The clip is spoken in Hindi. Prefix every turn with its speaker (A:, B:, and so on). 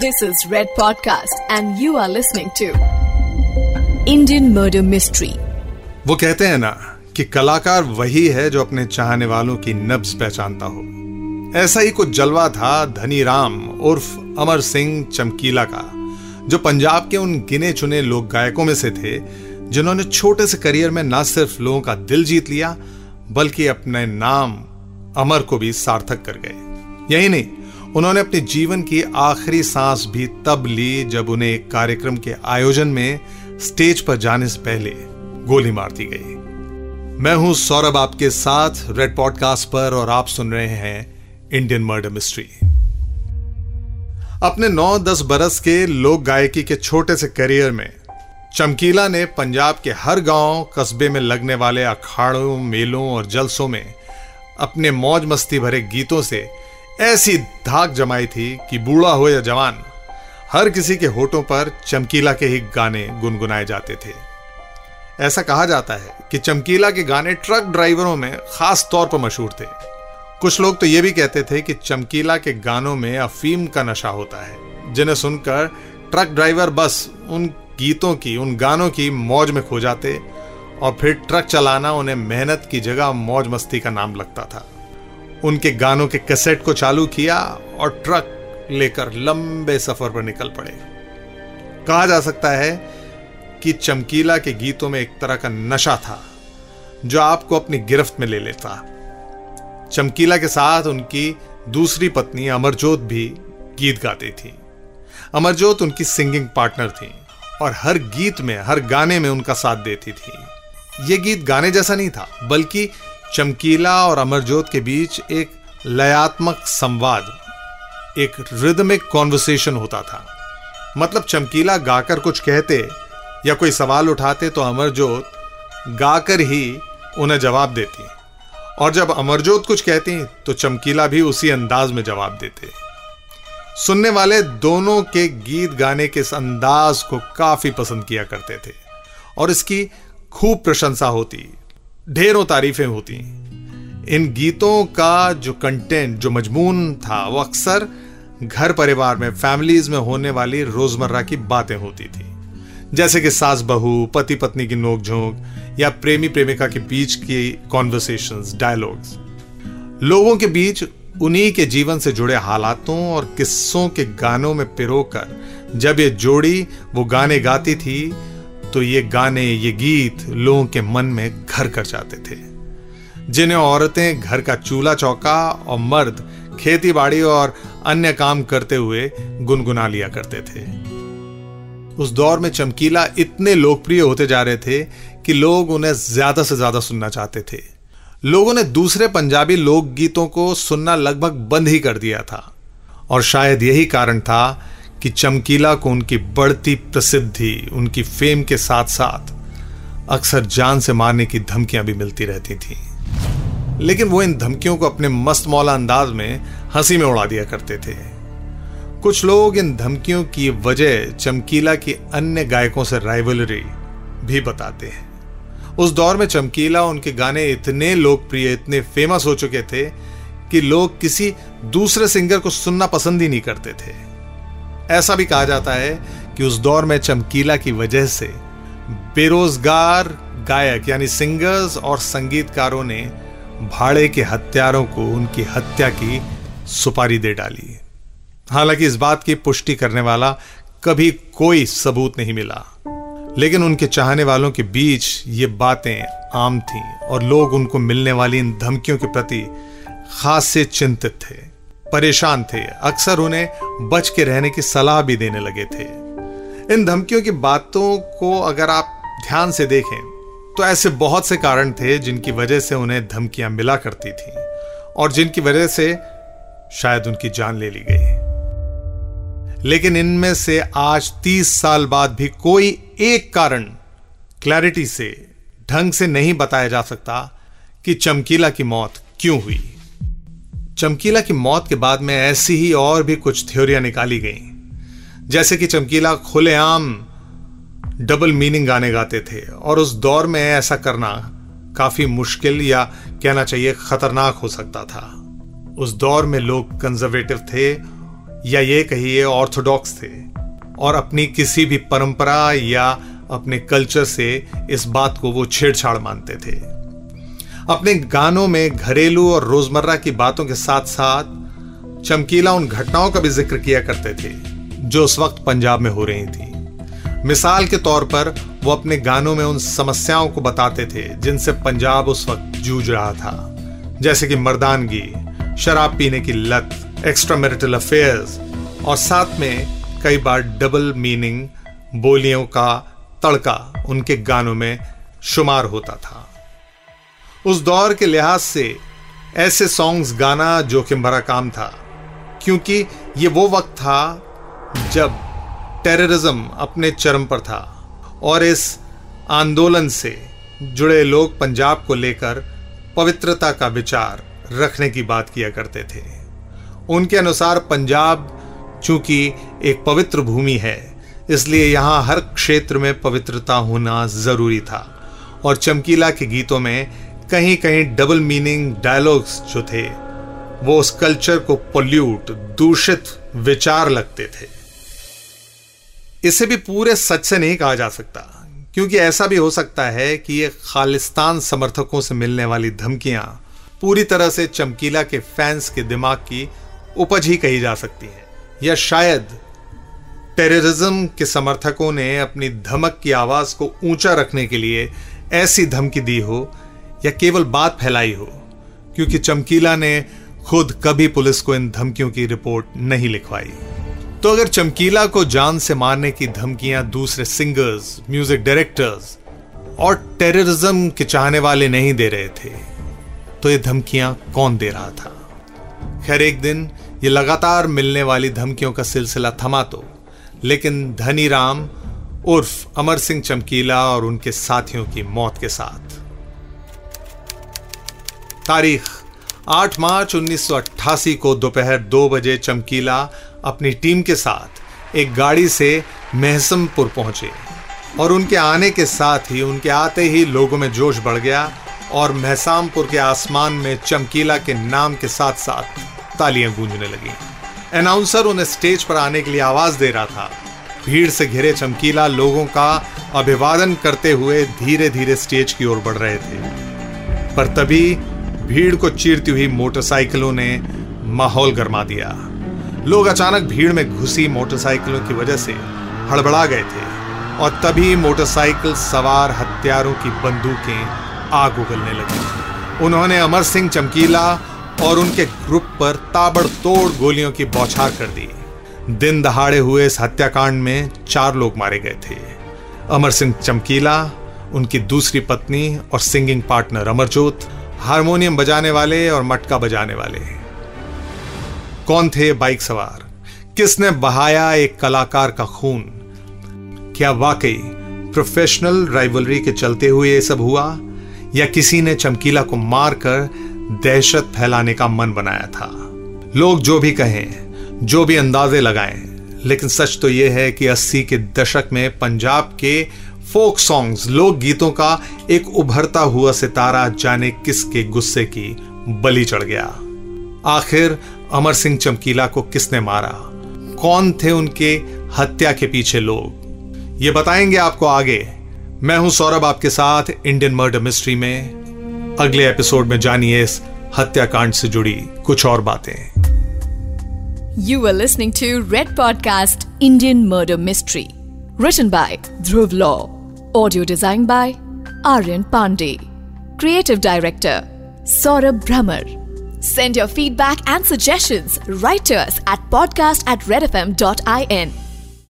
A: This is Red Podcast, and you are listening to Indian Murder Mystery.
B: वो कहते हैं ना कि कलाकार वही है जो अपने चाहने वालों की नब्ज पहचानता हो ऐसा ही कुछ जलवा था धनी राम उर्फ़ अमर सिंह चमकीला का जो पंजाब के उन गिने चुने लोक गायकों में से थे जिन्होंने छोटे से करियर में न सिर्फ़ लोगों का दिल जीत लिया बल्कि अपने नाम अमर को भी सार्थक कर गए यही नहीं उन्होंने अपने जीवन की आखिरी सांस भी तब ली जब उन्हें एक कार्यक्रम के आयोजन में स्टेज पर जाने से पहले गोली मार दी गई। मैं हूँ सौरभ आपके साथ रेड पॉडकास्ट पर, और आप सुन रहे हैं इंडियन मर्डर मिस्ट्री अपने 9-10 बरस के लोक गायकी के छोटे से करियर में, चमकीला ने पंजाब के हर गाँव, कस्बे में लगने वाले अखाड़ों, मेलों और जलसों में अपने मौज मस्ती भरे गीतों से ऐसी धाक जमाई थी कि बूढ़ा हो या जवान हर किसी के होठों पर चमकीला के ही गाने गुनगुनाए जाते थे। ऐसा कहा जाता है कि चमकीला के गाने ट्रक ड्राइवरों में खास तौर पर मशहूर थे। कुछ लोग तो ये भी कहते थे कि चमकीला के गानों में अफीम का नशा होता है, जिन्हें सुनकर ट्रक ड्राइवर बस उन गीतों की, उन गानों की मौज में खो जाते और फिर ट्रक चलाना उन्हें मेहनत की जगह मौज मस्ती का नाम लगता था। उनके गानों के कैसेट को चालू किया और ट्रक लेकर लंबे सफ़र पर निकल पड़े। कहा जा सकता है कि चमकीला के गीतों में एक तरह का नशा था, जो आपको अपनी गिरफ्त में ले लेता। चमकीला के साथ उनकी दूसरी पत्नी अमरजोत भी गीत गाती थी। अमरजोत उनकी सिंगिंग पार्टनर थी और हर गीत में, हर गाने में उनका साथ देती थी। ये गीत गाने जैसा नहीं था, बल्कि चमकीला और अमरजोत के बीच एक लयात्मक संवाद, एक रिदमिक कॉन्वर्सेशन होता था। मतलब चमकीला गाकर कुछ कहते या कोई सवाल उठाते तो अमरजोत गाकर ही उन्हें जवाब देती। और जब अमरजोत कुछ कहती तो चमकीला भी उसी अंदाज में जवाब देते। सुनने वाले दोनों के गीत गाने के इस अंदाज को काफ़ी पसंद किया करते थे और इसकी खूब प्रशंसा होती। ढेरों तारीफें होती इन गीतों का जो कंटेंट जो मजमून था, वो अक्सर घर परिवार में फैमिलीज़ में होने वाली रोज़मर्रा की बातें होती थी। जैसे कि सास बहू, पति पत्नी की नोकझोंक या प्रेमी प्रेमिका के बीच की कॉन्वर्सेशंस डायलॉग्स लोगों के बीच उन्हीं के जीवन से जुड़े हालातों और किस्सों के गानों में पिरोकर जब ये जोड़ी वो गाने गाती थी तो ये गाने, ये गीत लोगों के मन में घर कर जाते थे। जिन्हें औरतें घर का चूल्हा चौका और मर्द खेती बाड़ी और अन्य काम करते हुए गुनगुना लिया करते थे। उस दौर में चमकीला इतने लोकप्रिय होते जा रहे थे कि लोग उन्हें ज़्यादा से ज़्यादा सुनना चाहते थे। लोगों ने दूसरे पंजाबी लोकगीतों को सुनना लगभग बंद ही कर दिया था। और शायद यही कारण था कि चमकीला को उनकी बढ़ती प्रसिद्धि, उनकी फेम के साथ साथ अक्सर जान से मारने की धमकियाँ भी मिलती रहती थी। लेकिन वो इन धमकियों को अपने मस्त मौला अंदाज में हँसी में उड़ा दिया करते थे। कुछ लोग इन धमकियों की वजह चमकीला की अन्य गायकों से राइवलरी भी बताते हैं। उस दौर में चमकीला उनके गाने इतने लोकप्रिय, इतने फ़ेमस हो चुके थे कि लोग किसी दूसरे सिंगर को सुनना पसंद ही नहीं करते थे। ऐसा भी कहा जाता है कि उस दौर में चमकीला की वजह से बेरोजगार गायक यानी सिंगर्स और संगीतकारों ने भाड़े के हत्यारों को उनकी हत्या की सुपारी दे डाली। हालाँकि इस बात की पुष्टि करने वाला कभी कोई सबूत नहीं मिला। लेकिन उनके चाहने वालों के बीच ये बातें आम थीं और लोग उनको मिलने वाली इन धमकियों के प्रति खास से चिंतित थे। परेशान थे। अक्सर उन्हें बच के रहने की सलाह भी देने लगे थे। इन धमकियों की बातों को अगर आप ध्यान से देखें तो ऐसे बहुत से कारण थे जिनकी वजह से उन्हें धमकियाँ मिला करती थी और जिनकी वजह से शायद उनकी जान ले ली गई। लेकिन इनमें से आज तीस साल बाद भी कोई एक कारण क्लैरिटी से, ढंग से नहीं बताया जा सकता कि चमकीला की मौत क्यों हुई। चमकीला की मौत के बाद में ऐसी ही और भी कुछ थ्योरियाँ निकाली गई। जैसे कि चमकीला खुलेआम डबल मीनिंग गाने गाते थे, और उस दौर में ऐसा करना काफ़ी मुश्किल या कहना चाहिए खतरनाक हो सकता था। उस दौर में लोग कंजर्वेटिव थे, या ये कहिए ऑर्थोडॉक्स थे, और अपनी किसी भी परंपरा या अपने कल्चर से इस बात को वो छेड़छाड़ मानते थे। अपने गानों में घरेलू और रोज़मर्रा की बातों के साथ साथ चमकीला उन घटनाओं का भी ज़िक्र किया करते थे, जो उस वक्त पंजाब में हो रही थी। मिसाल के तौर पर वो अपने गानों में उन समस्याओं को बताते थे, जिनसे पंजाब उस वक्त जूझ रहा था। जैसे कि मर्दानगी, शराब पीने की लत एक्स्ट्रा मेरिटल अफेयर्स और साथ में कई बार डबल मीनिंग बोलियों का तड़का उनके गानों में शुमार होता था। उस दौर के लिहाज से ऐसे सॉन्ग्स गाना जोखिम भरा काम था, क्योंकि ये वो वक्त था जब टेररिज्म अपने चरम पर था और इस आंदोलन से जुड़े लोग पंजाब को लेकर पवित्रता का विचार रखने की बात किया करते थे। उनके अनुसार पंजाब चूँकि एक पवित्र भूमि है, इसलिए यहाँ हर क्षेत्र में पवित्रता होना ज़रूरी था और चमकीला के गीतों में कहीं कहीं डबल मीनिंग डायलॉग्स जो थे, वो उस कल्चर को पोल्यूट दूषित विचार लगते थे। इसे भी पूरे सच से नहीं कहा जा सकता, क्योंकि ऐसा भी हो सकता है कि ये खालिस्तान समर्थकों से मिलने वाली धमकियाँ पूरी तरह से चमकीला के फैंस के दिमाग की उपज ही कही जा सकती है, या शायद टेररिज्म के समर्थकों ने अपनी धमक की आवाज़ को ऊँचा रखने के लिए ऐसी धमकी दी हो या केवल बात फैलाई हो, क्योंकि चमकीला ने खुद कभी पुलिस को इन धमकियों की रिपोर्ट नहीं लिखवाई। तो अगर चमकीला को जान से मारने की धमकियाँ दूसरे सिंगर्स, म्यूज़िक डायरेक्टर्स और टेररिज्म के चाहने वाले नहीं दे रहे थे तो ये धमकियाँ कौन दे रहा था? खैर, एक दिन ये लगातार मिलने वाली धमकियों का सिलसिला थमा तो लेकिन धनी राम उर्फ़ अमर सिंह चमकीला और उनके साथियों की मौत के साथ तारीख 8 मार्च 1988 को दोपहर दो बजे चमकीला अपनी टीम के साथ एक गाड़ी से महसमपुर पहुँचे और उनके आने के साथ ही उनके आते ही लोगों में जोश बढ़ गया और महसामपुर के आसमान में चमकीला के नाम के साथ साथ तालियाँ गूंजने लगी। अनाउंसर उन्हें स्टेज पर आने के लिए आवाज़ दे रहा था। भीड़ से घिरे चमकीला लोगों का अभिवादन करते हुए धीरे धीरे स्टेज की ओर बढ़ रहे थे। पर तभी भीड़ को चीरती हुई मोटरसाइकिलों ने माहौल गरमा दिया। लोग अचानक भीड़ में घुसी मोटरसाइकिलों की वजह से हड़बड़ा गए थे और तभी मोटरसाइकिल सवार हत्यारों की बंदूकें आग उगलने लगी। उन्होंने अमर सिंह चमकीला और उनके ग्रुप पर ताबड़तोड़ गोलियों की बौछार कर दी। दिन दहाड़े हुए इस हत्याकांड में चार लोग मारे गए थे। अमर सिंह चमकीला, उनकी दूसरी पत्नी और सिंगिंग पार्टनर अमरजोत हारमोनियम बजाने वाले और मटका बजाने वाले। कौन थे बाइक सवार? किसने बहाया एक कलाकार का खून? क्या वाकई प्रोफेशनल राइवलरी के चलते हुए ये सब हुआ? या किसी ने चमकीला को मारकर दहशत फैलाने का मन बनाया था? लोग जो भी कहें, जो भी अंदाजे लगाएँ, लेकिन सच तो यह है कि अस्सी के दशक में पंजाब के फोक सॉन्ग्स, लोक गीतों का एक उभरता हुआ सितारा जाने किसके गुस्से की बलि चढ़ गया। आखिर अमर सिंह चमकीला को किसने मारा? कौन थे उनके हत्या के पीछे लोग? ये बताएँगे आपको आगे। मैं हूँ सौरभ, आपके साथ इंडियन मर्डर मिस्ट्री में। अगले एपिसोड में जानिए इस हत्याकांड से जुड़ी कुछ और बातें।
A: You are listening to red podcast Indian murder mystery written by Dhruv Law Audio design by Aryan Pandey. Creative Director Saurabh Brahmer. Send your feedback and suggestions right to us at podcast at redfm.in.